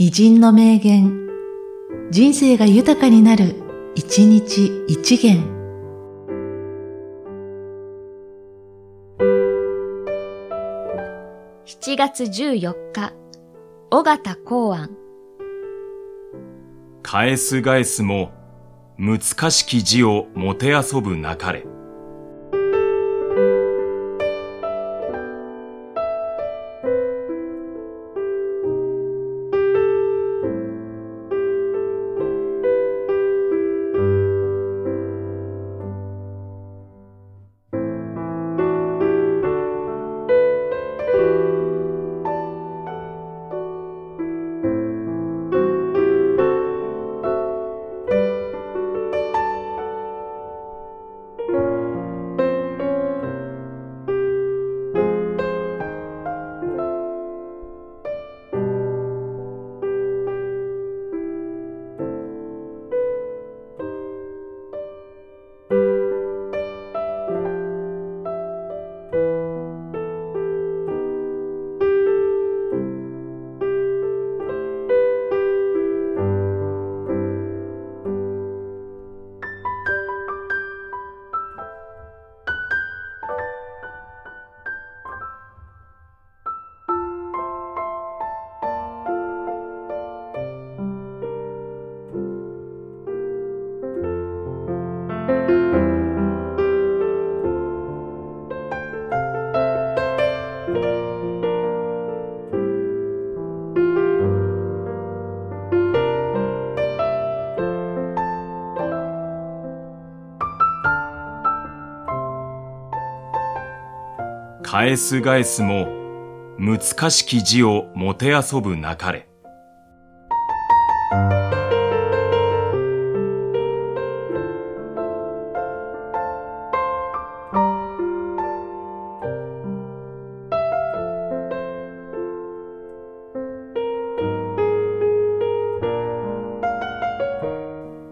偉人の名言、人生が豊かになる、一日一元。7月14日、尾形公安。返す返すも、難しき字をもてあそぶなかれ。返す返すも、難しき字をもてあそぶなかれ。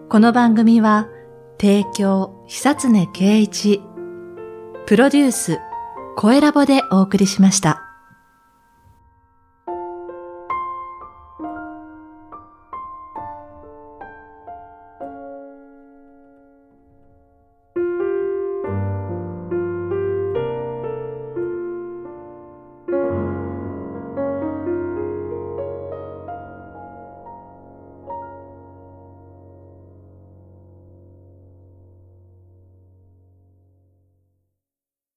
この番組は、提供、久常圭一、プロデュース、声ラボでお送りしました。